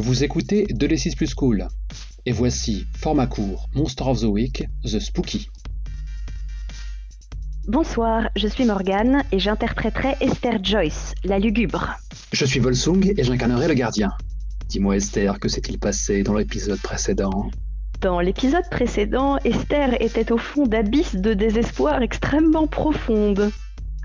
Vous écoutez De l'Essis plus cool. Et voici, format court, Monster of the Week, The Spooky. Bonsoir, je suis Morgane et j'interpréterai Esther Joyce, la lugubre. Je suis Volsung et j'incarnerai le gardien. Dis-moi Esther, que s'est-il passé dans l'épisode précédent? Dans l'épisode précédent, Esther était au fond d'abysses de désespoir extrêmement profondes.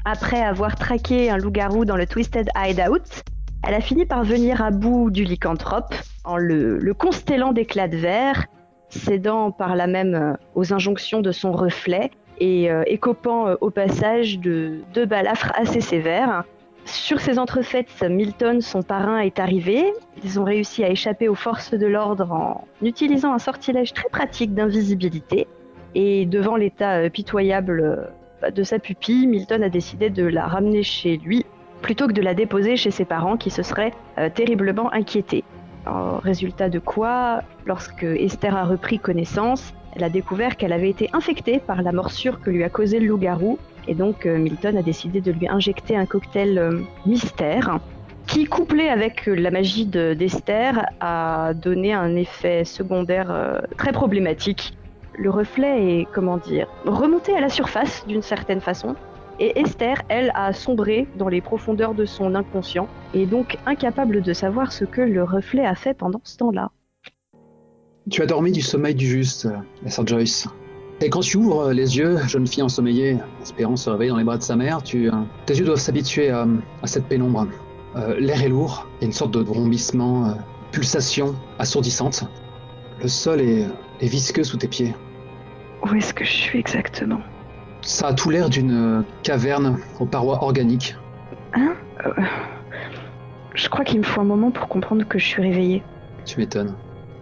Après avoir traqué un loup-garou dans le Twisted Hideout, elle a fini par venir à bout du lycanthrope en le, constellant d'éclats de verre, cédant par là même euh, aux injonctions de son reflet et euh, écopant euh, au passage de deux balafres assez sévères. Sur ces entrefaites, Milton, son parrain, est arrivé. Ils ont réussi à échapper aux forces de l'ordre en utilisant un sortilège très pratique d'invisibilité. Et devant l'état pitoyable de sa pupille, Milton a décidé de la ramener chez lui plutôt que de la déposer chez ses parents qui se seraient euh, terriblement inquiétés. résultat de quoi, lorsque Esther a repris connaissance, elle a découvert qu'elle avait été infectée par la morsure que lui a causé le loup-garou, et donc euh, Milton a décidé de lui injecter un cocktail euh, mystère, qui, couplé avec la magie d'Esther, a donné un effet secondaire très problématique. Le reflet est, comment dire, remonté à la surface d'une certaine façon, et Esther, elle, a sombré dans les profondeurs de son inconscient, et donc incapable de savoir ce que le reflet a fait pendant ce temps-là. Tu as dormi du sommeil du juste, Sir Joyce. Et quand tu ouvres les yeux, jeune fille ensommeillée, espérant se réveiller dans les bras de sa mère, tu, euh, tes yeux doivent s'habituer à, cette pénombre. Euh, l'air est lourd, il y a une sorte de vrombissement, euh, pulsation assourdissante. Le sol est visqueux sous tes pieds. Où est-ce que je suis exactement? Ça a tout l'air d'une euh, caverne aux parois organiques. Hein euh, Je crois qu'il me faut un moment pour comprendre que je suis réveillée. Tu m'étonnes.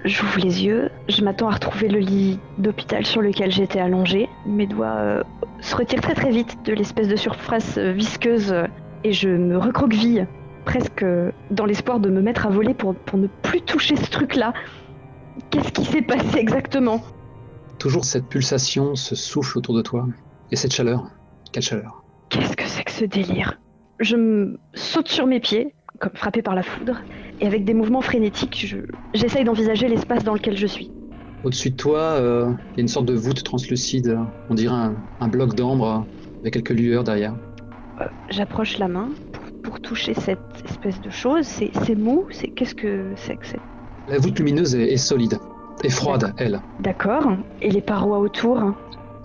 J'ouvre les yeux, je m'attends à retrouver le lit d'hôpital sur lequel j'étais allongée. Mes doigts euh, se retirent très très vite de l'espèce de surface visqueuse et je me recroqueville, presque dans l'espoir de me mettre à voler pour, pour ne plus toucher ce truc-là. Qu'est-ce qui s'est passé exactement? Toujours cette pulsation, ce souffle autour de toi. Et cette chaleur Quelle chaleur Qu'est-ce que c'est que ce délire? Je me saute sur mes pieds, comme frappé par la foudre, et avec des mouvements frénétiques, j'essaye d'envisager l'espace dans lequel je suis. Au-dessus de toi, euh, il y a une sorte de voûte translucide, on dirait un, bloc d'ambre avec quelques lueurs derrière. Euh, j'approche la main pour, toucher cette espèce de chose. C'est mou C'est qu'est-ce que c'est que c'est? La voûte lumineuse est, est solide et froide, elle. D'accord. Et les parois autour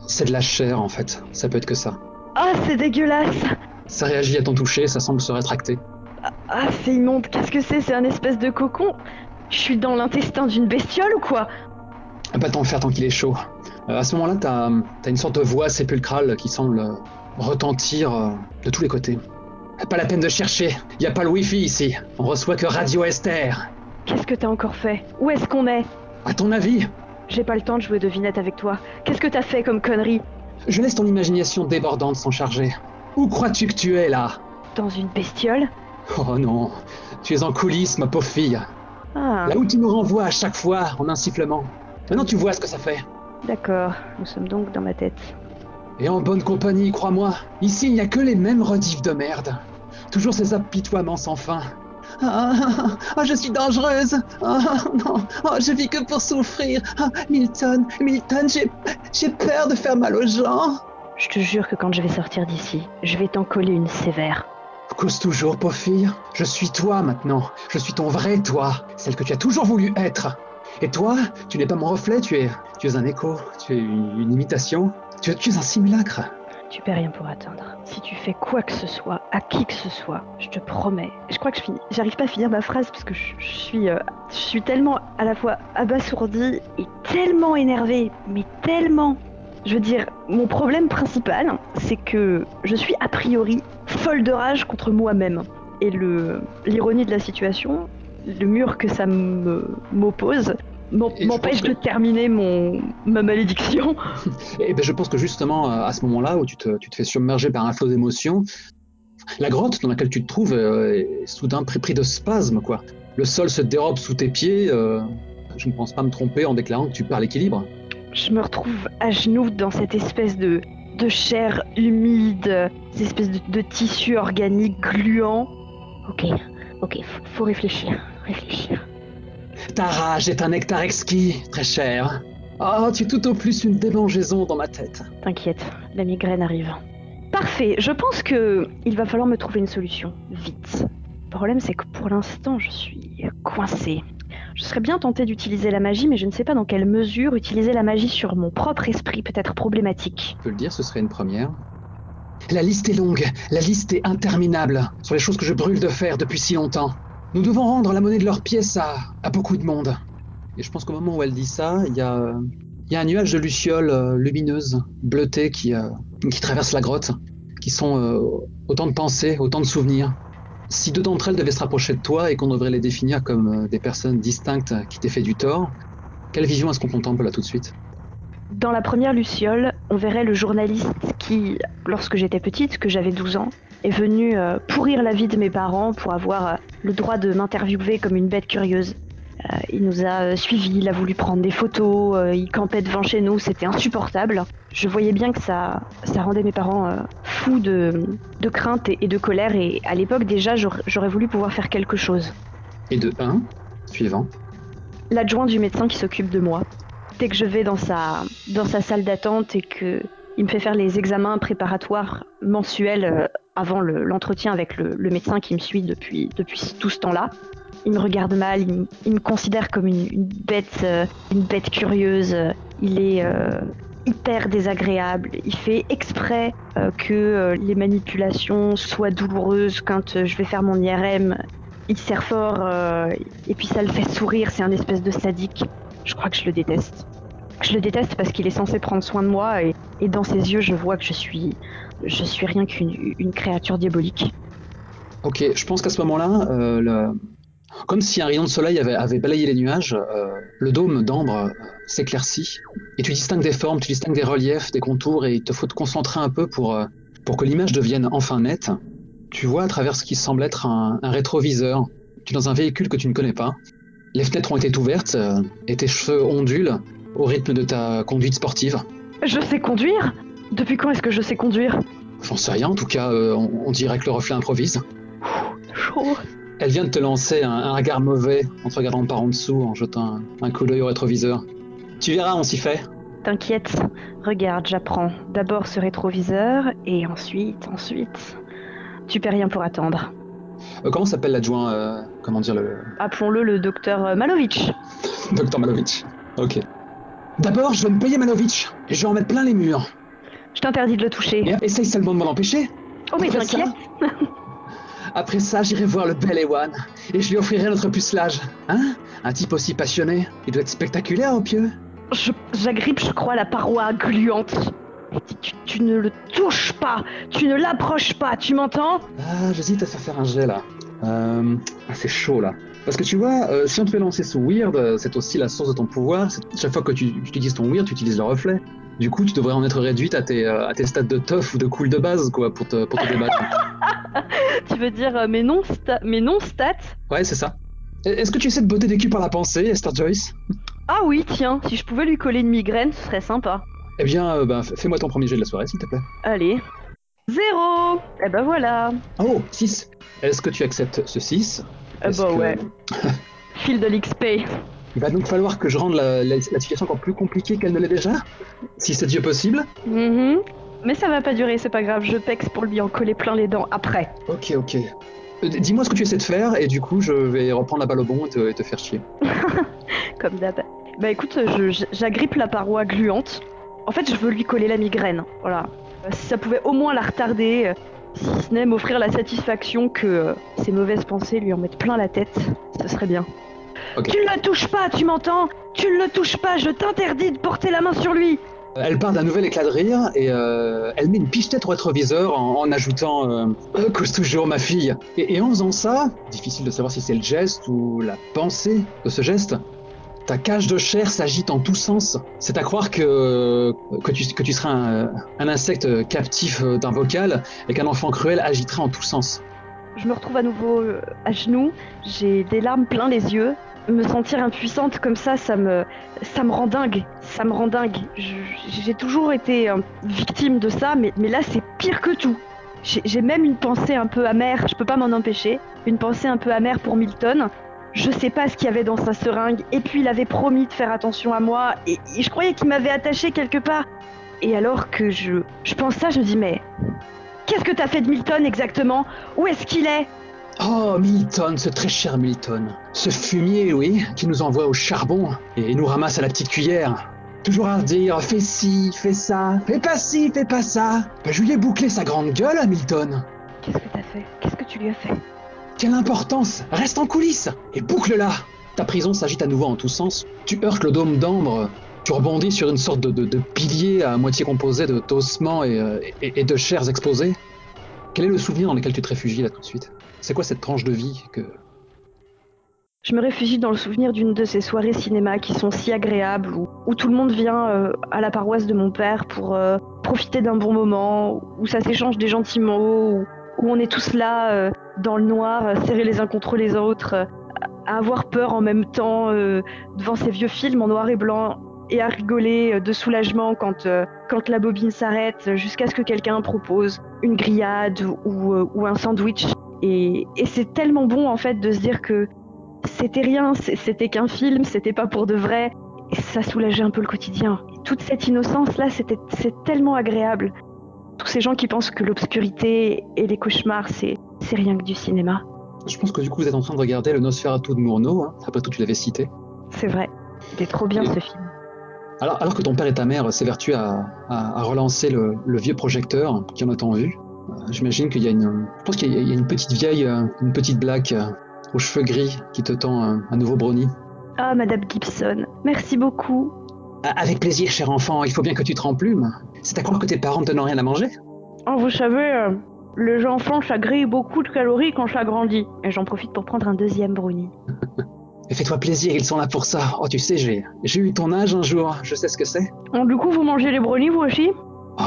c'est de la chair en fait, ça peut être que ça. Ah, c'est dégueulasse Ça réagit à ton toucher, ça semble se rétracter. Ah, ah c'est immonde, qu'est-ce que c'est? C'est un espèce de cocon? Je suis dans l'intestin d'une bestiole ou quoi? Pas tant faire tant qu'il est chaud. Euh, à ce moment-là, t'as as une sorte de voix sépulcrale qui semble retentir euh, de tous les côtés. Pas la peine de chercher, y a pas le wifi ici. On reçoit que Radio Esther. Qu'est-ce que t'as encore fait? Où est-ce qu'on est? À ton avis j'ai pas le temps de jouer devinette avec toi. Qu'est-ce que t'as fait comme connerie Je laisse ton imagination débordante s'en charger. Où crois-tu que tu es là Dans une bestiole Oh non, tu es en coulisses, ma pauvre fille. Ah. Là où tu nous renvoies à chaque fois en un sifflement. Maintenant tu vois ce que ça fait. D'accord, nous sommes donc dans ma tête. Et en bonne compagnie, crois-moi. Ici, il n'y a que les mêmes redifs de merde. Toujours ces apitoiements sans fin. Ah, ah, je suis dangereuse. Ah, non, oh, je vis que pour souffrir. Ah, Milton, Milton, j'ai peur de faire mal aux gens. Je te jure que quand je vais sortir d'ici, je vais t'en coller une sévère. Cause toujours, pauvre fille. Je suis toi maintenant. Je suis ton vrai toi, celle que tu as toujours voulu être. Et toi, tu n'es pas mon reflet, tu es, tu es un écho, tu es une, imitation, tu, tu es un simulacre. Tu perds rien pour attendre. Si tu fais quoi que ce soit, à qui que ce soit, je te promets. Je crois que je finis. J'arrive pas à finir ma phrase parce que je, suis, euh, je suis tellement à la fois abasourdie et tellement énervée, mais tellement. Je veux dire, mon problème principal, c'est que je suis a priori folle de rage contre moi-même. Et l'ironie de la situation, le mur que ça m'oppose, m'empêche de terminer mon, ma malédiction. Et ben je pense que justement, à ce moment-là, où tu te, tu te fais submerger par un flot d'émotions, la grotte dans laquelle tu te trouves euh, est soudain pris de spasmes, quoi. Le sol se dérobe sous tes pieds. Euh, je ne pense pas me tromper en déclarant que tu perds l'équilibre. Je me retrouve à genoux dans cette espèce de, de chair humide, cette espèce de, de tissu organique gluant. Ok, ok, faut réfléchir, réfléchir. Ta rage est un nectar exquis, très cher. Oh, tu es tout au plus une démangeaison dans ma tête. T'inquiète, la migraine arrive. Parfait, je pense que il va falloir me trouver une solution, vite. Le problème c'est que pour l'instant je suis coincée. Je serais bien tentée d'utiliser la magie, mais je ne sais pas dans quelle mesure utiliser la magie sur mon propre esprit peut être problématique. Je peux le dire, ce serait une première. La liste est longue, la liste est interminable sur les choses que je brûle de faire depuis si longtemps. Nous devons rendre la monnaie de leur pièce à, beaucoup de monde. Et je pense qu'au moment où elle dit ça, il y a, un nuage de lucioles euh, lumineuses, bleutées, qui, euh, qui traverse la grotte, qui sont euh, autant de pensées, autant de souvenirs. Si deux d'entre elles devaient se rapprocher de toi et qu'on devrait les définir comme des personnes distinctes qui t'aient fait du tort, quelle vision est-ce qu'on contemple là tout de suite? Dans la première luciole, on verrait le journaliste qui, lorsque j'étais petite, que j'avais 12 ans, est venu euh, pourrir la vie de mes parents pour avoir euh, le droit de m'interviewer comme une bête curieuse. Euh, il nous a suivis, il a voulu prendre des photos, il campait devant chez nous, c'était insupportable. Je voyais bien que ça, ça rendait mes parents fous de, de crainte et, et de colère, et à l'époque déjà, j'aurais j'aurais voulu pouvoir faire quelque chose. Et de 1, suivant. l'adjoint du médecin qui s'occupe de moi. Dès que je vais dans sa, dans sa salle d'attente et que il me fait faire les examens préparatoires mensuels avant le- l'entretien avec le, médecin qui me suit depuis, tout ce temps-là, il me regarde mal, il, me- considère comme une, bête, euh, une bête curieuse. Il est euh, hyper désagréable. Il fait exprès euh, que les manipulations soient douloureuses quand je vais faire mon IRM. Il sert fort et puis ça le fait sourire. C'est un espèce de sadique. Je crois que je le déteste. Je le déteste parce qu'il est censé prendre soin de moi et dans ses yeux, je vois que je suis, je suis rien qu'une une créature diabolique. Ok, je pense qu'à ce moment-là, euh, le- comme si un rayon de soleil avait, avait balayé les nuages, euh, le dôme d'ambre euh, s'éclaircit et tu distingues des formes, tu distingues des reliefs, des contours et il te faut te concentrer un peu pour, pour que l'image devienne enfin nette. Tu vois à travers ce qui semble être un, un rétroviseur. Tu es dans un véhicule que tu ne connais pas. Les fenêtres ont été ouvertes et tes cheveux ondulent au rythme de ta conduite sportive. Je sais conduire Depuis quand est-ce que je sais conduire J'en sais rien, en tout cas, euh, on, on dirait que le reflet improvise. Chaud. Elle vient de te lancer un, un regard mauvais en te regardant par en dessous, en jetant un, un coup d'œil au rétroviseur. Tu verras, on s'y fait. T'inquiète, regarde, j'apprends. D'abord ce rétroviseur et ensuite, ensuite. Tu paies rien pour attendre. Euh, comment s'appelle l'adjoint euh, Comment dire le. Appelons-le le docteur Malovitch. Docteur Malovitch. Ok. D'abord, je vais me payer Malovitch et je vais en mettre plein les murs. Je t'interdis de le toucher. Et essaye seulement de m'en empêcher. Oh mais t'inquiète Après ça, j'irai voir le bel Ewan et je lui offrirai notre pucelage. Hein? Un type aussi passionné, il doit être spectaculaire au pieu. Je- J'agrippe, je crois, la paroi gluante. Tu, tu ne le touches pas, tu ne l'approches pas, tu m'entends? Ah, j'hésite à faire faire un jet là. Euh, ah, c'est chaud là. Parce que tu vois, euh, si on te fait lancer sous Weird, euh, c'est aussi la source de ton pouvoir. Chaque fois que tu, tu utilises ton Weird, tu utilises le reflet. Du coup, tu devrais en être réduite à tes, euh, à tes stats de tough ou de cool de base, quoi, pour te, pour te débattre. Tu veux dire euh, mes non sta- mes non stats? Ouais, c'est ça. E- Est-ce que tu essaies de botter des culs par la pensée, Esther Joyce? Ah oui, tiens, si je pouvais lui coller une migraine, ce serait sympa. Eh bien, euh, bah, f- fais-moi ton premier jet de la soirée, s'il te plaît. Allez. Zéro Eh ben voilà Oh, 6. Est-ce que tu acceptes ce 6 Est-ce bah que- ouais. File de l'XP. Il va donc falloir que je rende la, la- la situation encore plus compliquée qu'elle ne l'est déjà Si c'est Dieu possible Mhm. Mais ça va pas durer, c'est pas grave, je pexe pour lui en coller plein les dents après. Ok, ok. Euh, Dis-moi ce que tu essaies de faire et du coup je vais reprendre la balle au bon et te, et te faire chier. Comme d'hab. Bah écoute, je- j'agrippe la paroi gluante. En fait, je veux lui coller la migraine. Voilà. Euh, Si ça pouvait au moins la retarder, euh, si ce n'est m'offrir la satisfaction que euh, ces mauvaises pensées lui en mettent plein la tête, ce serait bien. Tu ne le touches pas, tu m'entends? Tu ne le touches pas, je t'interdis de porter la main sur lui Elle part d'un nouvel éclat de rire et euh, elle met une piche-tête au rétroviseur en, en ajoutant euh, Euh, Cause toujours ma fille. Et en faisant ça, difficile de savoir si c'est le geste ou la pensée de ce geste, ta cage de chair s'agite en tous sens. C'est à croire que, que, tu, que tu seras un, insecte captif euh, d'un vocal et qu'un enfant cruel agiterait en tous sens. Je me retrouve à nouveau euh, à genoux, j'ai des larmes plein les yeux. Me sentir impuissante comme ça, ça me, ça me rend dingue. Ça me rend dingue. J'ai toujours été euh, victime de ça, mais, mais là c'est pire que tout. J'ai même une pensée un peu amère, je peux pas m'en empêcher. Une pensée un peu amère pour Milton. Je sais pas ce qu'il y avait dans sa seringue, et puis il avait promis de faire attention à moi, et, et je croyais qu'il m'avait attaché quelque part. Et alors que je, je pense ça, je me dis mais qu'est-ce que t'as fait de Milton exactement? Où est-ce qu'il est? Oh, Milton, ce très cher Milton. Ce fumier, oui, qui nous envoie au charbon et nous ramasse à la petite cuillère. Toujours à dire fais ci, fais ça, fais pas ci, fais pas ça. Ben, je lui ai bouclé sa grande gueule à Milton. Qu'est-ce que t'as fait? Qu'est-ce que tu lui as fait? Quelle importance Reste en coulisses et boucle-la Ta prison s'agite à nouveau en tous sens. Tu heurtes le dôme d'ambre, tu rebondis sur une sorte de, pilier à moitié composé de d'ossements et, euh, et- de chairs exposées. Quel est le souvenir dans lequel tu te réfugies là tout de suite? C'est quoi cette tranche de vie que... Je me réfugie dans le souvenir d'une de ces soirées cinéma qui sont si agréables, où, tout le monde vient euh, à la paroisse de mon père pour euh, profiter d'un bon moment, où ça s'échange des gentils mots, où on est tous là euh, dans le noir, euh, serrés les uns contre les autres, euh, à avoir peur en même temps devant ces vieux films en noir et blanc et à rigoler de soulagement quand, quand la bobine s'arrête jusqu'à ce que quelqu'un propose une grillade ou, un sandwich. Et, c'est tellement bon en fait de se dire que c'était rien, c'était qu'un film, c'était pas pour de vrai. Et ça soulageait un peu le quotidien. Toute cette innocence-là, c'était c'est tellement agréable. Tous ces gens qui pensent que l'obscurité et les cauchemars, c'est c'est rien que du cinéma. Je pense que du coup vous êtes en train de regarder le Nosferatu de Murnau, hein. après tout tu l'avais cité. C'est vrai. Il est trop bien ce film. Alors, alors que ton père et ta mère s'évertuent à, à- à relancer le, le vieux projecteur qui en a tant vu, euh, j'imagine qu'il y a une, je pense qu'il y a- il y a une petite vieille, euh, une petite blague euh, aux cheveux gris qui te tend un, un nouveau brownie. Ah, Madame Gibson, merci beaucoup. Avec plaisir, cher enfant, il faut bien que tu te remplumes. C'est à croire que tes parents ne te donnent rien à manger Oh, vous savez, euh, les enfants, ça grille beaucoup de calories quand ça grandit. Et j'en profite pour prendre un deuxième brownie. Mais fais-toi plaisir, ils sont là pour ça. Oh, tu sais, j'ai, j'ai eu ton âge un jour, je sais ce que c'est. Oh, du coup, vous mangez les brownies, vous aussi? Oh,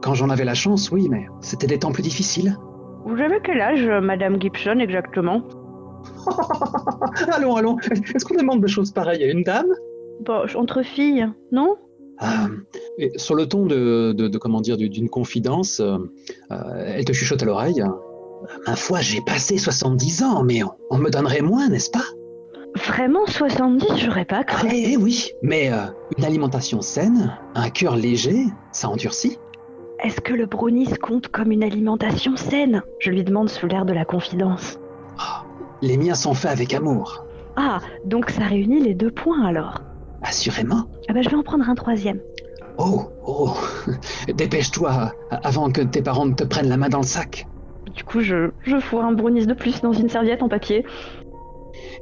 quand j'en avais la chance, oui, mais c'était des temps plus difficiles. Vous avez quel âge, euh, Madame Gibson, exactement? Allons, allons, est-ce qu'on demande des choses pareilles à une dame? Bah, entre filles, non? Euh, et sur le ton de, de- de, comment dire du- d'une confidence, euh, euh, elle te chuchote à l'oreille. Ma foi, j'ai passé 70 ans, mais on, on me donnerait moins, n'est-ce pas? Vraiment 70, j'aurais pas cru. Eh oui, mais euh, une alimentation saine, un cœur léger, ça endurcit. Est-ce que le brownie se compte comme une alimentation saine? Je lui demande sous l'air de la confidence. Les miens sont faits avec amour, Ah, donc ça réunit les deux points alors. Assurément. Ah bah je vais en prendre un troisième. Oh, oh, dépêche-toi avant que tes parents ne te prennent la main dans le sac. Du coup, je, je fourre un brownies de plus dans une serviette en papier.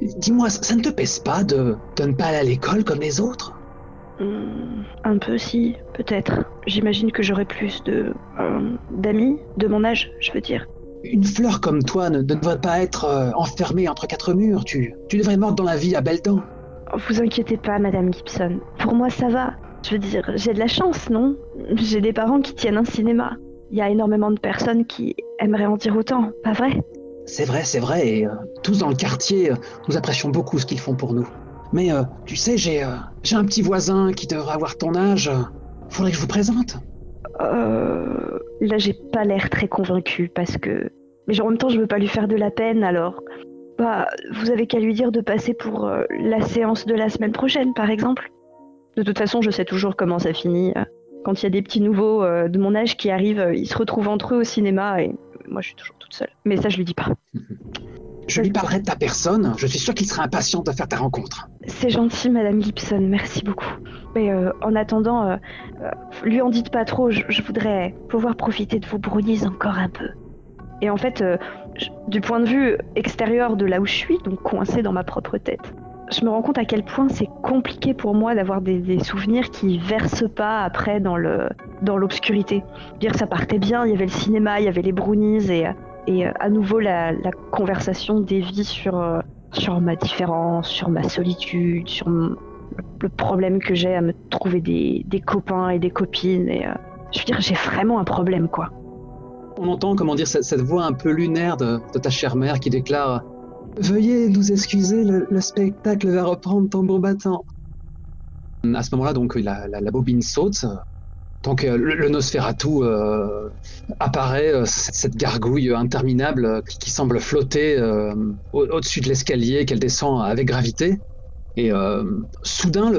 Dis-moi, ça ne te pèse pas de, de ne pas aller à l'école comme les autres? Hmm, un peu si, peut-être. J'imagine que j'aurai plus de... euh, d'amis, de mon âge, je veux dire. Une fleur comme toi ne, ne devrait pas être euh, enfermée entre quatre murs. Tu, tu devrais mordre dans la vie à belles dents. Vous inquiétez pas, Madame Gibson. Pour moi, ça va. Je veux dire, j'ai de la chance, non? J'ai des parents qui tiennent un cinéma. Il y a énormément de personnes qui aimeraient en dire autant, pas vrai? C'est vrai, c'est vrai, et euh, tous dans le quartier, euh, nous apprécions beaucoup ce qu'ils font pour nous. Mais euh, tu sais, j'ai un petit voisin qui devrait avoir ton âge. Faudrait que je vous présente. Euh... Là, j'ai pas l'air très convaincue parce que... Mais en même temps, je veux pas lui faire de la peine, alors... Bah, vous avez qu'à lui dire de passer pour euh, la séance de la semaine prochaine, par exemple. De toute façon, je sais toujours comment ça finit. Quand il y a des petits nouveaux euh, de mon âge qui arrivent, euh, ils se retrouvent entre eux au cinéma et moi, je suis toujours toute seule. Mais ça, je lui dis pas. Je lui parlerai de ta personne. Je suis sûr qu'il sera impatient de faire ta rencontre. C'est gentil, Madame Gibson, merci beaucoup. Mais euh, en attendant, euh, euh, lui en dites pas trop, je, je voudrais pouvoir profiter de vos brownies encore un peu. Et en fait, euh, du point de vue extérieur de là où je suis, donc coincé dans ma propre tête, je me rends compte à quel point c'est compliqué pour moi d'avoir des, souvenirs qui versent pas après dans le dans l'obscurité. Dire ça partait bien, il y avait le cinéma, il y avait les brownies et, et euh, à nouveau la, conversation dévie sur euh, sur ma différence, sur ma solitude, sur le problème que j'ai à me trouver des, des copains et des copines. Et, euh, je veux dire, j'ai vraiment un problème, quoi. On entend, comment dire, cette, voix un peu lunaire de, ta chère mère qui déclare Veuillez nous excuser, le, le spectacle va reprendre tambour battant. À ce moment-là, donc, la, bobine saute. Donc le, le Nosferatu apparaît, cette gargouille interminable qui, semble flotter au-dessus de l'escalier qu'elle descend avec gravité. Et soudain,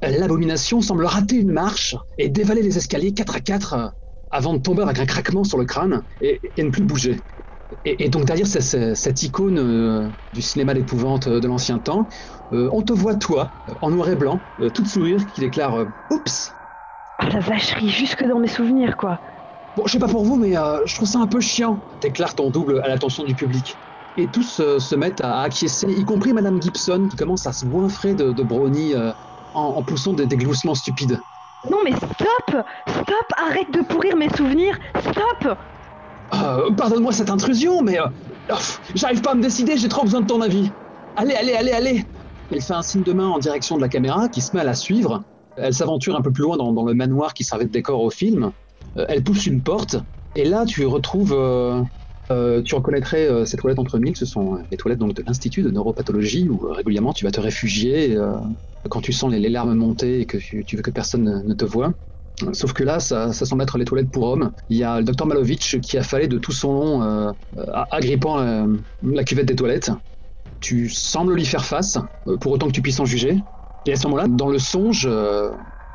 l'abomination semble rater une marche et dévaler les escaliers 4 à 4 avant de tomber avec un craquement sur le crâne et, ne plus bouger. Et, donc derrière cette, icône euh, du cinéma d'épouvante euh, de l'ancien temps, euh, on te voit toi, en noir et blanc, tout sourire, qui déclare Oups Oh la vacherie, jusque dans mes souvenirs, quoi Bon, je sais pas pour vous, mais je trouve ça un peu chiant, déclare ton double à l'attention du public. Et tous se mettent à acquiescer, y compris Madame Gibson, qui commence à se goinfrer de, de brownie en, poussant des, des gloussements stupides. Non mais stop Stop Arrête de pourrir mes souvenirs Stop euh, Pardonne-moi cette intrusion, mais... Euh, oh, j'arrive pas à me décider, j'ai trop besoin de ton avis. Allez, allez, allez, allez Elle fait un signe de main en direction de la caméra qui se met à la suivre. Elle s'aventure un peu plus loin dans, le manoir qui servait de décor au film. Euh, elle pousse une porte, et là tu retrouves... tu reconnaîtrais ces toilettes entre mille, ce sont les toilettes donc, de l'Institut de neuropathologie où régulièrement tu vas te réfugier quand tu sens les, larmes monter et que tu, veux que personne ne te voit. Sauf que là, ça, ça, semble être les toilettes pour hommes. Il y a le docteur Malovitch qui a fallu de tout son long, euh, agrippant euh, la cuvette des toilettes. Tu sembles lui faire face, euh, pour autant que tu puisses en juger. Et à ce moment-là, dans le songe,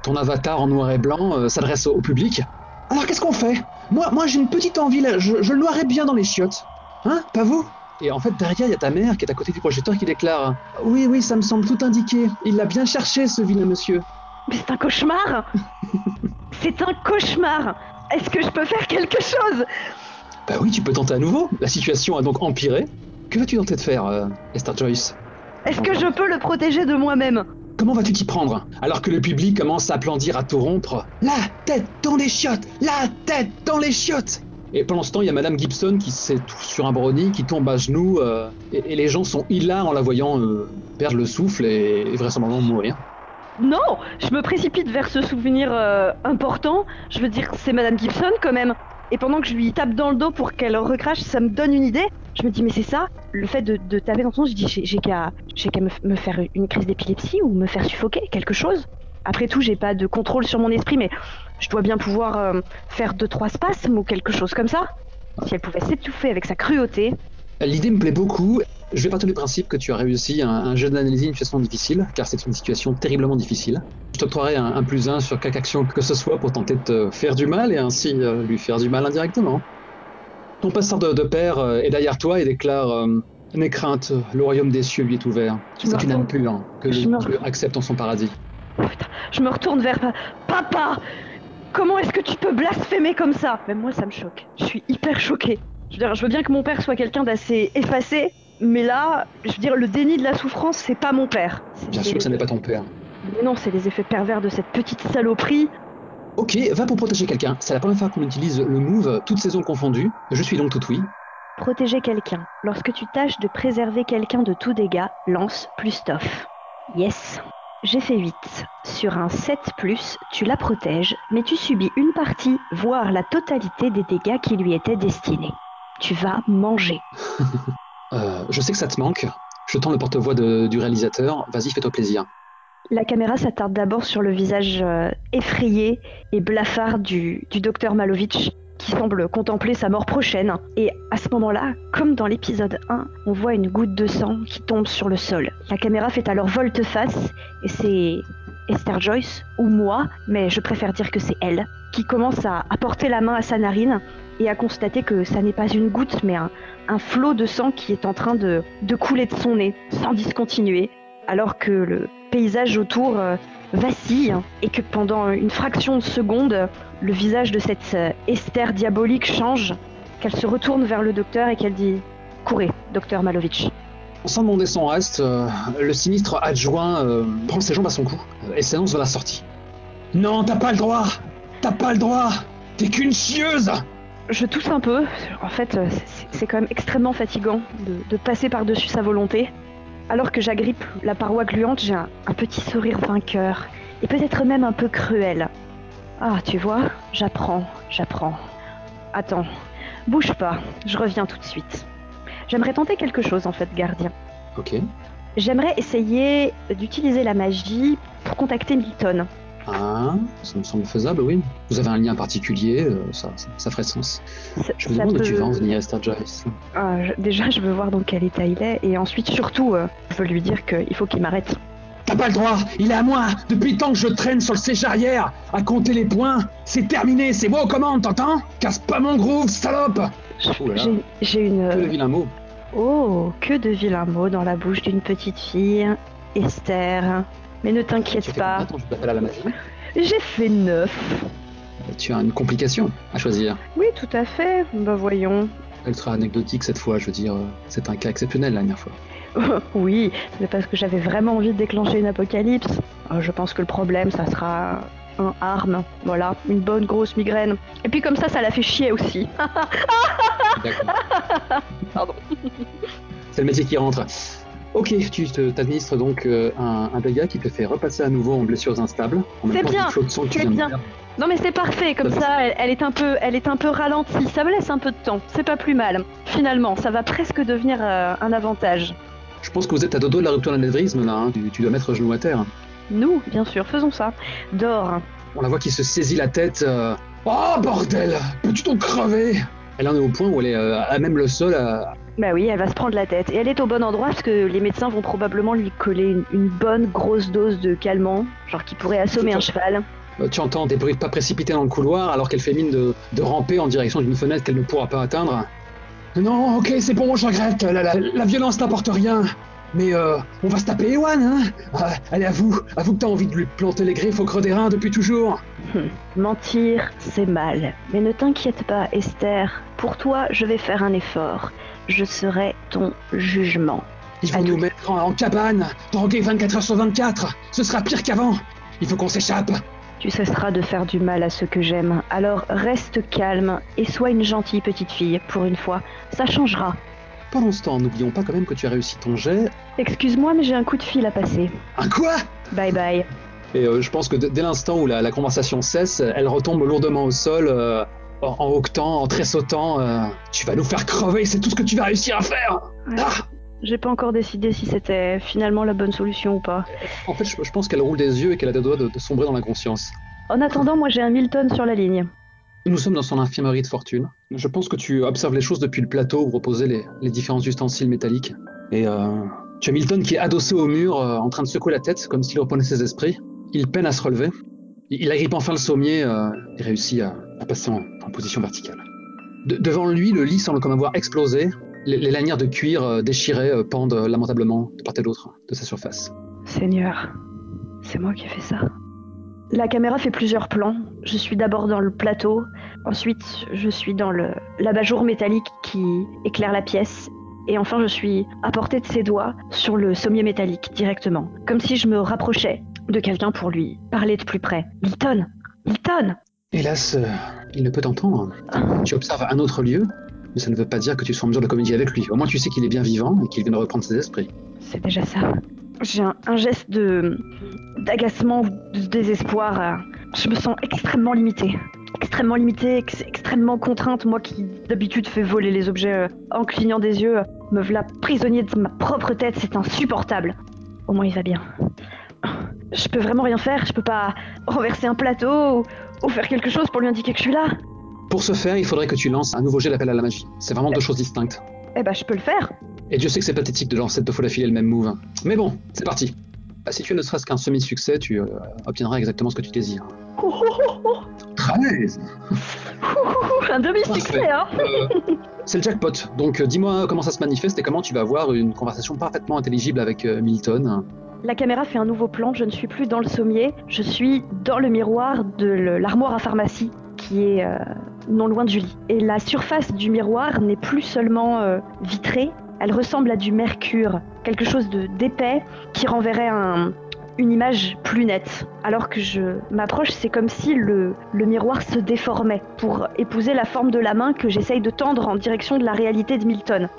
ton avatar en noir et blanc s'adresse au public. Alors qu'est-ce qu'on fait? Moi, moi j'ai une petite envie, là. Je, je le noirais bien dans les chiottes. Hein? Pas vous? Et en fait, derrière, il y a ta mère qui est à côté du projecteur qui déclare Oui, oui, ça me semble tout indiqué. Il l'a bien cherché, ce vilain monsieur. Mais c'est un cauchemar C'est un cauchemar Est-ce que je peux faire quelque chose? Bah oui, tu peux tenter à nouveau. La situation a donc empiré. Que vas-tu tenter de faire, euh, Esther Joyce? Est-ce que je peux le protéger de moi-même? Comment vas-tu t'y prendre alors que le public commence à applaudir à tout rompre? La tête dans les chiottes La tête dans les chiottes et pendant ce temps, il y a Madame Gibson qui s'étouffe sur un brownie, qui tombe à genoux, euh, et, les gens sont hilars en la voyant euh, perdre le souffle et, vraisemblablement mourir. Non Je me précipite vers ce souvenir euh, important. Je veux dire, c'est Madame Gibson quand même. Et pendant que je lui tape dans le dos pour qu'elle recrache, ça me donne une idée. Je me dis, mais c'est ça, le fait de, taper dans son dos, je dis, j'ai qu'à me, faire une crise d'épilepsie ou me faire suffoquer, quelque chose. Après tout, j'ai pas de contrôle sur mon esprit, mais je dois bien pouvoir euh, faire deux trois spasmes ou quelque chose comme ça. Si elle pouvait s'étouffer avec sa cruauté. L'idée me plaît beaucoup. Je vais partir du principe que tu as réussi un, jeu d'analyse d'une situation difficile, car c'est une situation terriblement difficile. Je t'octroierai un, un, plus un sur quelque action que ce soit pour tenter de te faire du mal et ainsi euh, lui faire du mal indirectement. Ton passeur de, père euh, est derrière toi et déclare N'aie crainte, le royaume des cieux lui est ouvert. C'est une âme pure que Dieu accepte en son paradis. Je me retourne vers papa. Comment est-ce que tu peux blasphémer comme ça? Même moi, ça me choque. Je suis hyper choquée. Je veux dire, je veux bien que mon père soit quelqu'un d'assez effacé, mais là, je veux dire, le déni de la souffrance, c'est pas mon père. Bien sûr que ça n'est pas ton père. Mais non, c'est les effets pervers de cette petite saloperie. Ok, va pour protéger quelqu'un. C'est la première fois qu'on utilise le move, toutes saisons confondues. Je suis donc tout oui. Protéger quelqu'un. Lorsque tu tâches de préserver quelqu'un de tout dégât, lance plus tough. Yes. J'ai fait 8. Sur un 7, tu la protèges, mais tu subis une partie, voire la totalité des dégâts qui lui étaient destinés. Tu vas manger. Euh, je sais que ça te manque. Je tends le porte-voix du réalisateur. Vas-y, fais-toi plaisir. La caméra s'attarde d'abord sur le visage euh, effrayé et blafard du, docteur Malovitch, qui semble contempler sa mort prochaine. Et à ce moment-là, comme dans l'épisode 1, on voit une goutte de sang qui tombe sur le sol. La caméra fait alors volte-face et c'est Esther Joyce ou moi, mais je préfère dire que c'est elle, qui commence à, porter la main à sa narine et à constater que ça n'est pas une goutte, mais un, flot de sang qui est en train de, de couler de son nez, sans discontinuer, alors que le paysage autour euh, vacille et que pendant une fraction de seconde, le visage de cette euh, Esther diabolique change, qu'elle se retourne vers le docteur et qu'elle dit Courez, docteur Malovitch. Sans demander son reste, euh, le sinistre adjoint euh, prend ses jambes à son cou et s'annonce vers la sortie. Non, t'as pas le droit T'as pas le droit T'es qu'une chieuse Je tousse un peu. En fait, c'est quand même extrêmement fatigant de, passer par-dessus sa volonté. Alors que j'agrippe la paroi gluante, j'ai un, un petit sourire vainqueur et peut-être même un peu cruel. Ah, tu vois, j'apprends, j'apprends. Attends, bouge pas, je reviens tout de suite. J'aimerais tenter quelque chose en fait, gardien. Ok. J'aimerais essayer d'utiliser la magie pour contacter Milton. Ah, ça me semble faisable, oui. Vous avez un lien particulier, euh, ça, ça, ça ferait sens. Ça- Je me demande où tu vas en venir, Esther Joyce. Ah, je- déjà, je veux voir dans quel état il est, et ensuite, surtout, euh, je veux lui dire qu'il faut qu'il m'arrête. T'as pas le droit, il est à moi Depuis le temps que je traîne sur le sèche arrière, à compter les points, c'est terminé, c'est moi aux commandes, t'entends? Casse pas mon groove, salope Oh j'ai une. Que de vilains mots. Oh, que de vilains mots dans la bouche d'une petite fille. Esther. Mais ne t'inquiète pas, combien à la j'ai fait neuf. Tu as une complication à choisir. Oui, tout à fait. Bah voyons. Ultra anecdotique cette fois, je veux dire, euh, c'est un cas exceptionnel la dernière fois. oui, c'est parce que j'avais vraiment envie de déclencher une apocalypse. Euh, je pense que le problème, ça sera un arme. Voilà, une bonne grosse migraine. Et puis comme ça, ça la fait chier aussi. Pardon. C'est le métier qui rentre. Ok, tu t'administres donc euh, un, un dégât qui te fait repasser à nouveau en blessures instables. C'est bien, c'est bien. Non mais c'est parfait, comme ça, elle, elle est un peu, elle est un peu ralentie. Ça me laisse un peu de temps. C'est pas plus mal. Finalement, ça va presque devenir euh, un avantage. Je pense que vous êtes à doigts de la rupture d'anévrisme là, hein. tu, tu dois mettre genou à terre. Nous, bien sûr, faisons ça. Dors. On la voit qui se saisit la tête. euh, Oh bordel Peux-tu donc crever? Elle en est au point où elle est à même le sol. à- Bah oui, elle va se prendre la tête. Et elle est au bon endroit parce que les médecins vont probablement lui coller une, une bonne grosse dose de calmant, genre qui pourrait assommer un cheval. Euh, Tu entends des bruits de pas précipités dans le couloir alors qu'elle fait mine de, de ramper en direction d'une fenêtre qu'elle ne pourra pas atteindre. Non, ok, c'est bon, je regrette. La, la- la violence n'apporte rien. Mais euh, on va se taper Ewan, hein Ah, Allez, à vous, à vous que t'as envie de lui planter les griffes au creux des reins depuis toujours. Mentir, c'est mal. Mais ne t'inquiète pas, Esther. Pour toi, je vais faire un effort. Je serai ton jugement. Ils vont nous mettre en, en cabane, drogués 24 heures sur 24. Ce sera pire qu'avant. Il faut qu'on s'échappe. Tu cesseras de faire du mal à ceux que j'aime. Alors reste calme et sois une gentille petite fille pour une fois. Ça changera. Pendant ce temps, n'oublions pas quand même que tu as réussi ton jet. Excuse-moi, mais j'ai un coup de fil à passer. Un quoi? Bye bye. Et euh, je pense que dès l'instant où la, la conversation cesse, elle retombe lourdement au sol, euh, en, en hoquetant, en tressautant. euh, tu vas nous faire crever, c'est tout ce que tu vas réussir à faire Ah J'ai pas encore décidé si c'était finalement la bonne solution ou pas. En fait, je, je pense qu'elle roule des yeux et qu'elle a des doigts de, de sombrer dans l'inconscience. En attendant, moi j'ai un Milton sur la ligne. Nous sommes dans son infirmerie de fortune. Je pense que tu observes les choses depuis le plateau où reposaient les, les différents ustensiles métalliques. Et euh, tu as Milton qui est adossé au mur, euh, en train de secouer la tête, comme s'il reprenait ses esprits. Il peine à se relever. Il, il agrippe enfin le sommier euh, et réussit à, à passer en, en position verticale. De- devant lui, le lit semble comme avoir explosé. Les, lanières de cuir euh, déchirées euh, pendent lamentablement de part et d'autre de sa surface. Seigneur, c'est moi qui ai fait ça. La caméra fait plusieurs plans. Je suis d'abord dans le plateau, ensuite je suis dans le l'abat-jour métallique qui éclaire la pièce, et enfin je suis à portée de ses doigts sur le sommier métallique directement, comme si je me rapprochais de quelqu'un pour lui parler de plus près. Milton Milton Hélas, il ne peut t'entendre. Tu observes un autre lieu, mais ça ne veut pas dire que tu sois en mesure de communiquer avec lui. Au moins tu sais qu'il est bien vivant et qu'il vient de reprendre ses esprits. C'est déjà ça. J'ai un, geste de d'agacement, de désespoir. Je me sens extrêmement limitée. Extrêmement limitée, ex- extrêmement contrainte. Moi qui d'habitude fais voler les objets euh, en clignant des yeux, euh, me voilà prisonnier de ma propre tête, c'est insupportable. Au moins il va bien. Je peux vraiment rien faire, je peux pas renverser un plateau ou, faire quelque chose pour lui indiquer que je suis là. Pour ce faire, il faudrait que tu lances un nouveau jet d'appel à la magie. C'est vraiment deux choses distinctes. Eh ben je peux le faire. Et Dieu sait que c'est pathétique de lancer deux fois d'affilée le même move. Mais bon, c'est parti. Bah, si tu as ne serait-ce qu'un semi-succès, tu euh, obtiendras exactement ce que tu désires. 13 Un demi-succès, hein Euh, C'est le jackpot. Donc euh, dis-moi comment ça se manifeste et comment tu vas avoir une conversation parfaitement intelligible avec euh, Milton. La caméra fait un nouveau plan, je ne suis plus dans le sommier, je suis dans le miroir de l'armoire à pharmacie qui est euh, non loin du lit. Et la surface du miroir n'est plus seulement euh, vitrée, elle ressemble à du mercure, quelque chose de d'épais qui renverrait un- une image plus nette. Alors que je m'approche, c'est comme si le, le miroir se déformait pour épouser la forme de la main que j'essaye de tendre en direction de la réalité de Milton.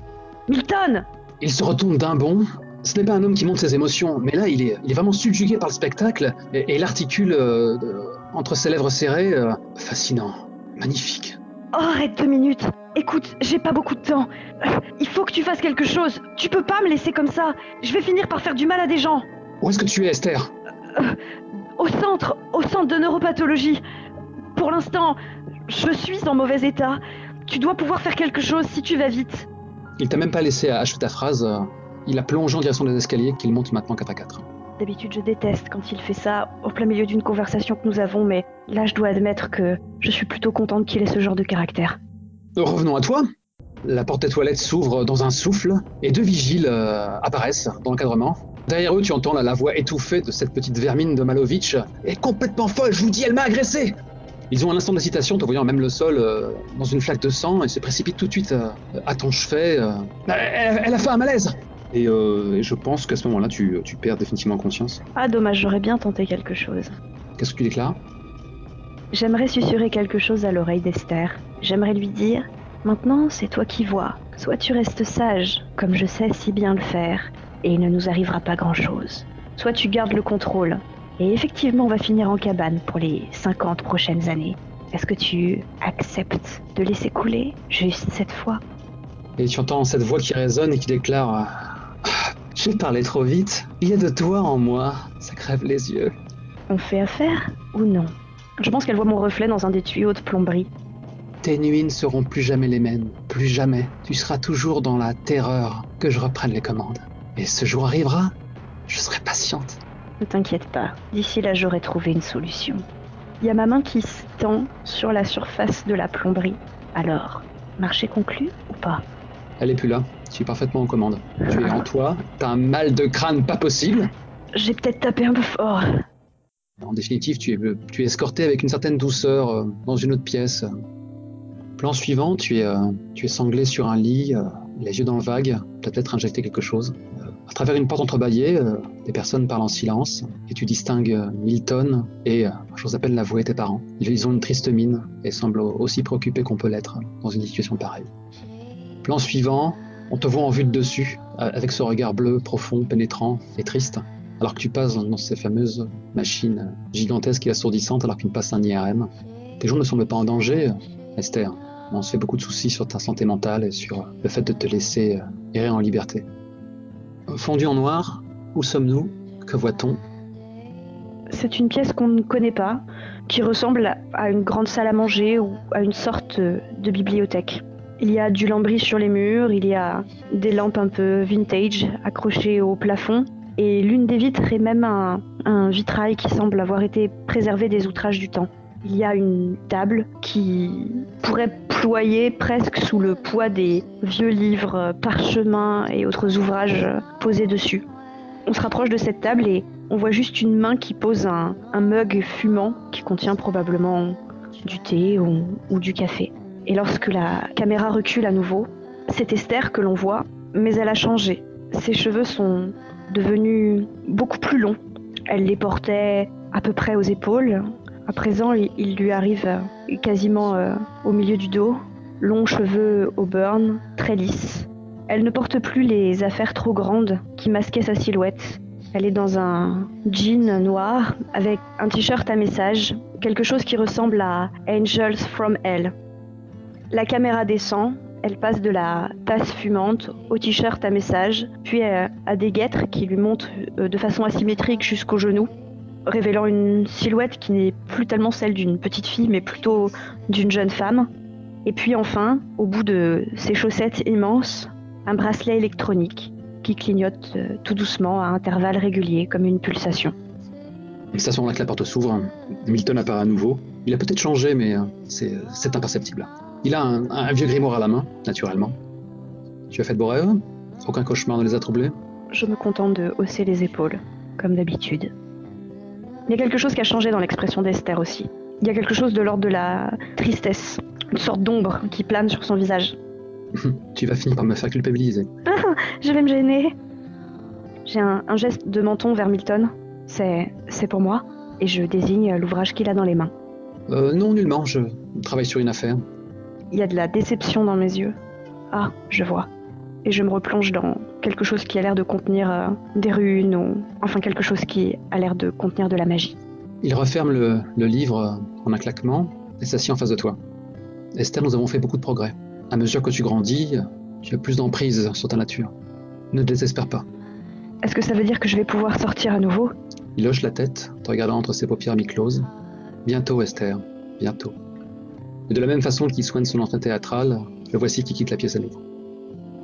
Milton Il se retourne d'un bond. Ce n'est pas un homme qui montre ses émotions, mais là, il est, il est vraiment subjugué par le spectacle et, et il articule euh, de- entre ses lèvres serrées. euh, fascinant, magnifique. Oh, arrête deux minutes. Écoute, j'ai pas beaucoup de temps. Euh, Il faut que tu fasses quelque chose. Tu peux pas me laisser comme ça. Je vais finir par faire du mal à des gens. Où est-ce que tu es, Esther? Au centre Au centre de neuropathologie Pour l'instant, je suis en mauvais état. Tu dois pouvoir faire quelque chose si tu vas vite. Il t'a même pas laissé achever ta phrase. Il a plongé en direction des escaliers qu'il monte maintenant 4 à 4. D'habitude, je déteste quand il fait ça au plein milieu d'une conversation que nous avons, mais là, je dois admettre que je suis plutôt contente qu'il ait ce genre de caractère. Revenons à toi. La porte des toilettes s'ouvre dans un souffle et deux vigiles euh, apparaissent dans l'encadrement. Derrière eux, tu entends la, la voix étouffée de cette petite vermine de Malovic. Elle est complètement folle, je vous dis, elle m'a agressé Ils ont un instant d'hésitation, te voyant même le sol euh, dans une flaque de sang et se précipitent tout de suite euh, à ton chevet. Elle, elle a fait un malaise et, euh, et je pense qu'à ce moment-là, tu, tu perds définitivement conscience. Ah, dommage, j'aurais bien tenté quelque chose. Qu'est-ce que tu déclares? J'aimerais susurrer quelque chose à l'oreille d'Esther. J'aimerais lui dire Maintenant, c'est toi qui vois. Soit tu restes sage, comme je sais si bien le faire, et il ne nous arrivera pas grand-chose. Soit tu gardes le contrôle. Et effectivement, on va finir en cabane pour les 50 prochaines années. Est-ce que tu acceptes de laisser couler juste cette fois? Et tu entends cette voix qui résonne et qui déclare J'ai parlé trop vite. Il y a de toi en moi. Ça crève les yeux. On fait affaire ou non? Je pense qu'elle voit mon reflet dans un des tuyaux de plomberie. Tes nuits ne seront plus jamais les mêmes. Plus jamais. Tu seras toujours dans la terreur que je reprenne les commandes. Et ce jour arrivera. Je serai patiente. Ne t'inquiète pas, d'ici là j'aurai trouvé une solution. Il y a ma main qui se tend sur la surface de la plomberie. Alors, marché conclu ou pas? Elle est plus là. Tu es parfaitement en commande. Tu es en toi. T'as un mal de crâne pas possible. J'ai peut-être tapé un peu fort. En définitive, tu es, tu es escorté avec une certaine douceur euh, dans une autre pièce. Plan suivant, tu es, euh, tu es sanglé sur un lit, euh, les yeux dans le vague, peut-être injecté quelque chose. À travers une porte entrebâillée, des personnes parlent en silence, et tu distingues Milton et, j'ose à peine l'avouer, tes parents. Ils ont une triste mine et semblent aussi préoccupés qu'on peut l'être dans une situation pareille. Plan suivant, on te voit en vue de dessus, euh, avec ce regard bleu, profond, pénétrant et triste, alors que tu passes dans ces fameuses machines gigantesques et assourdissantes alors qu'une passe un IRM. Tes jours ne semblent pas en danger, Esther. On se fait beaucoup de soucis sur ta santé mentale et sur le fait de te laisser euh, errer en liberté. Fondu en noir, où sommes-nous? Que voit-on? C'est une pièce qu'on ne connaît pas, qui ressemble à une grande salle à manger ou à une sorte de bibliothèque. Il y a du lambris sur les murs, il y a des lampes un peu vintage accrochées au plafond, et l'une des vitres est même un, vitrail qui semble avoir été préservé des outrages du temps. Il y a une table qui pourrait ployer presque sous le poids des vieux livres, parchemins et autres ouvrages posés dessus. On se rapproche de cette table et on voit juste une main qui pose un, mug fumant qui contient probablement du thé ou du café. Et lorsque la caméra recule à nouveau, c'est Esther que l'on voit, mais elle a changé. Ses cheveux sont devenus beaucoup plus longs. Elle les portait à peu près aux épaules. À présent, il, il lui arrive euh, quasiment euh, au milieu du dos. Longs cheveux au burn, très lisses. Elle ne porte plus les affaires trop grandes qui masquaient sa silhouette. Elle est dans un jean noir avec un t-shirt à message, quelque chose qui ressemble à Angels from Hell. La caméra descend, elle passe de la tasse fumante au t-shirt à message, puis à, des guêtres qui lui montent euh, de façon asymétrique jusqu'au genou, révélant une silhouette qui n'est plus tellement celle d'une petite fille, mais plutôt d'une jeune femme. Et puis enfin, au bout de ses chaussettes immenses, un bracelet électronique qui clignote euh, tout doucement à intervalles réguliers comme une pulsation. C'est à moment-là que la porte s'ouvre. Milton apparaît à nouveau. Il a peut-être changé, mais euh, c'est imperceptible. Il a un, un vieux grimoire à la main, naturellement. Tu as fait de beaux rêves? Aucun cauchemar ne les a troublés? Je me contente de hausser les épaules, comme d'habitude. Il y a quelque chose qui a changé dans l'expression d'Esther aussi. Il y a quelque chose de l'ordre de la tristesse, une sorte d'ombre qui plane sur son visage. Tu vas finir par me faire culpabiliser. Je vais me gêner. J'ai un, un geste de menton vers Milton. C'est, c'est pour moi. Et je désigne l'ouvrage qu'il a dans les mains. Euh, non, nullement, je travaille sur une affaire. Il y a de la déception dans mes yeux. Ah, je vois. Et je me replonge dans quelque chose qui a l'air de contenir euh, des runes ou enfin quelque chose qui a l'air de contenir de la magie. Il referme le, le livre euh, en un claquement et s'assied en face de toi. Esther, nous avons fait beaucoup de progrès. À mesure que tu grandis, euh, tu as plus d'emprise sur ta nature. Ne désespère pas. Est-ce que ça veut dire que je vais pouvoir sortir à nouveau? Il hoche la tête, te regardant entre ses paupières mi-closes. Bientôt, Esther, bientôt. Et de la même façon qu'il soigne son entrée théâtrale, le voici qui quitte la pièce à nouveau.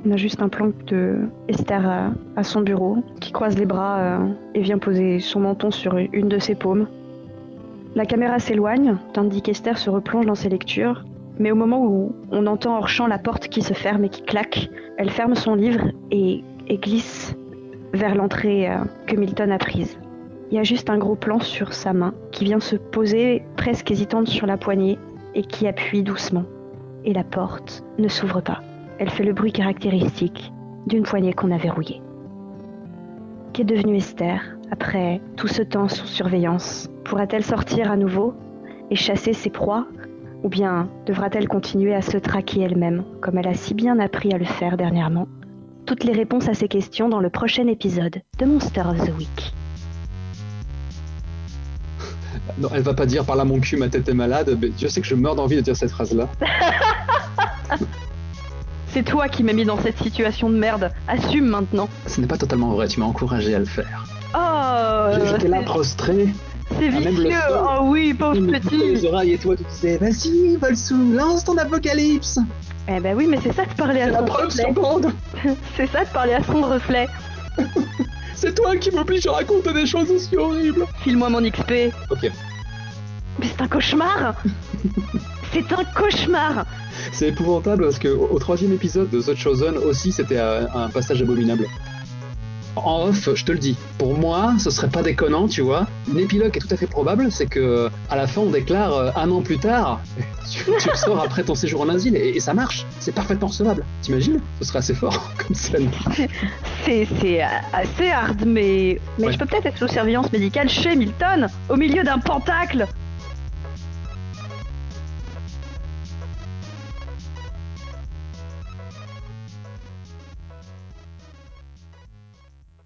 On a juste un plan de Esther à, son bureau, qui croise les bras euh, et vient poser son menton sur une de ses paumes. La caméra s'éloigne, tandis qu'Esther se replonge dans ses lectures. Mais au moment où on entend hors champ la porte qui se ferme et qui claque, elle ferme son livre et, et glisse vers l'entrée euh, que Milton a prise. Il y a juste un gros plan sur sa main qui vient se poser presque hésitante sur la poignée et qui appuie doucement. Et la porte ne s'ouvre pas. Elle fait le bruit caractéristique d'une poignée qu'on a verrouillée. Qu'est devenue Esther après tout ce temps sous surveillance? Pourra-t-elle sortir à nouveau et chasser ses proies? Ou bien devra-t-elle continuer à se traquer elle-même, comme elle a si bien appris à le faire dernièrement? Toutes les réponses à ces questions dans le prochain épisode de Monster of the Week. Non, elle va pas dire par là mon cul, ma tête est malade, mais je sais que je meurs d'envie de dire cette phrase-là. C'est toi qui m'as mis dans cette situation de merde. Assume maintenant. Ce n'est pas totalement vrai, tu m'as encouragé à le faire. Oh J'étais là prostré, C'est Ah, vicieux. Oh oui, pauvre petit. les oreilles et toi tu disais Vas-y, Volsou, lance ton apocalypse Eh ben oui, mais c'est ça de parler à son preuve reflet. C'est ça de parler à son reflet. C'est toi qui m'oblige à raconter des choses aussi horribles File-moi mon XP. Ok, Mais c'est un cauchemar. c'est un cauchemar. c'est épouvantable parce que au, troisième épisode de The Chosen aussi c'était un, un passage abominable. En off, je te le dis, pour moi, ce serait pas déconnant, tu vois. Une épilogue est tout à fait probable, c'est que à la fin on déclare euh, un an plus tard, tu, tu sors après ton séjour en asile et, et ça marche, c'est parfaitement recevable. T'imagines? Ce serait assez fort comme scène. C'est c'est euh, assez hard, mais mais Ouais. je peux peut-être être sous surveillance médicale chez Milton, au milieu d'un pentacle.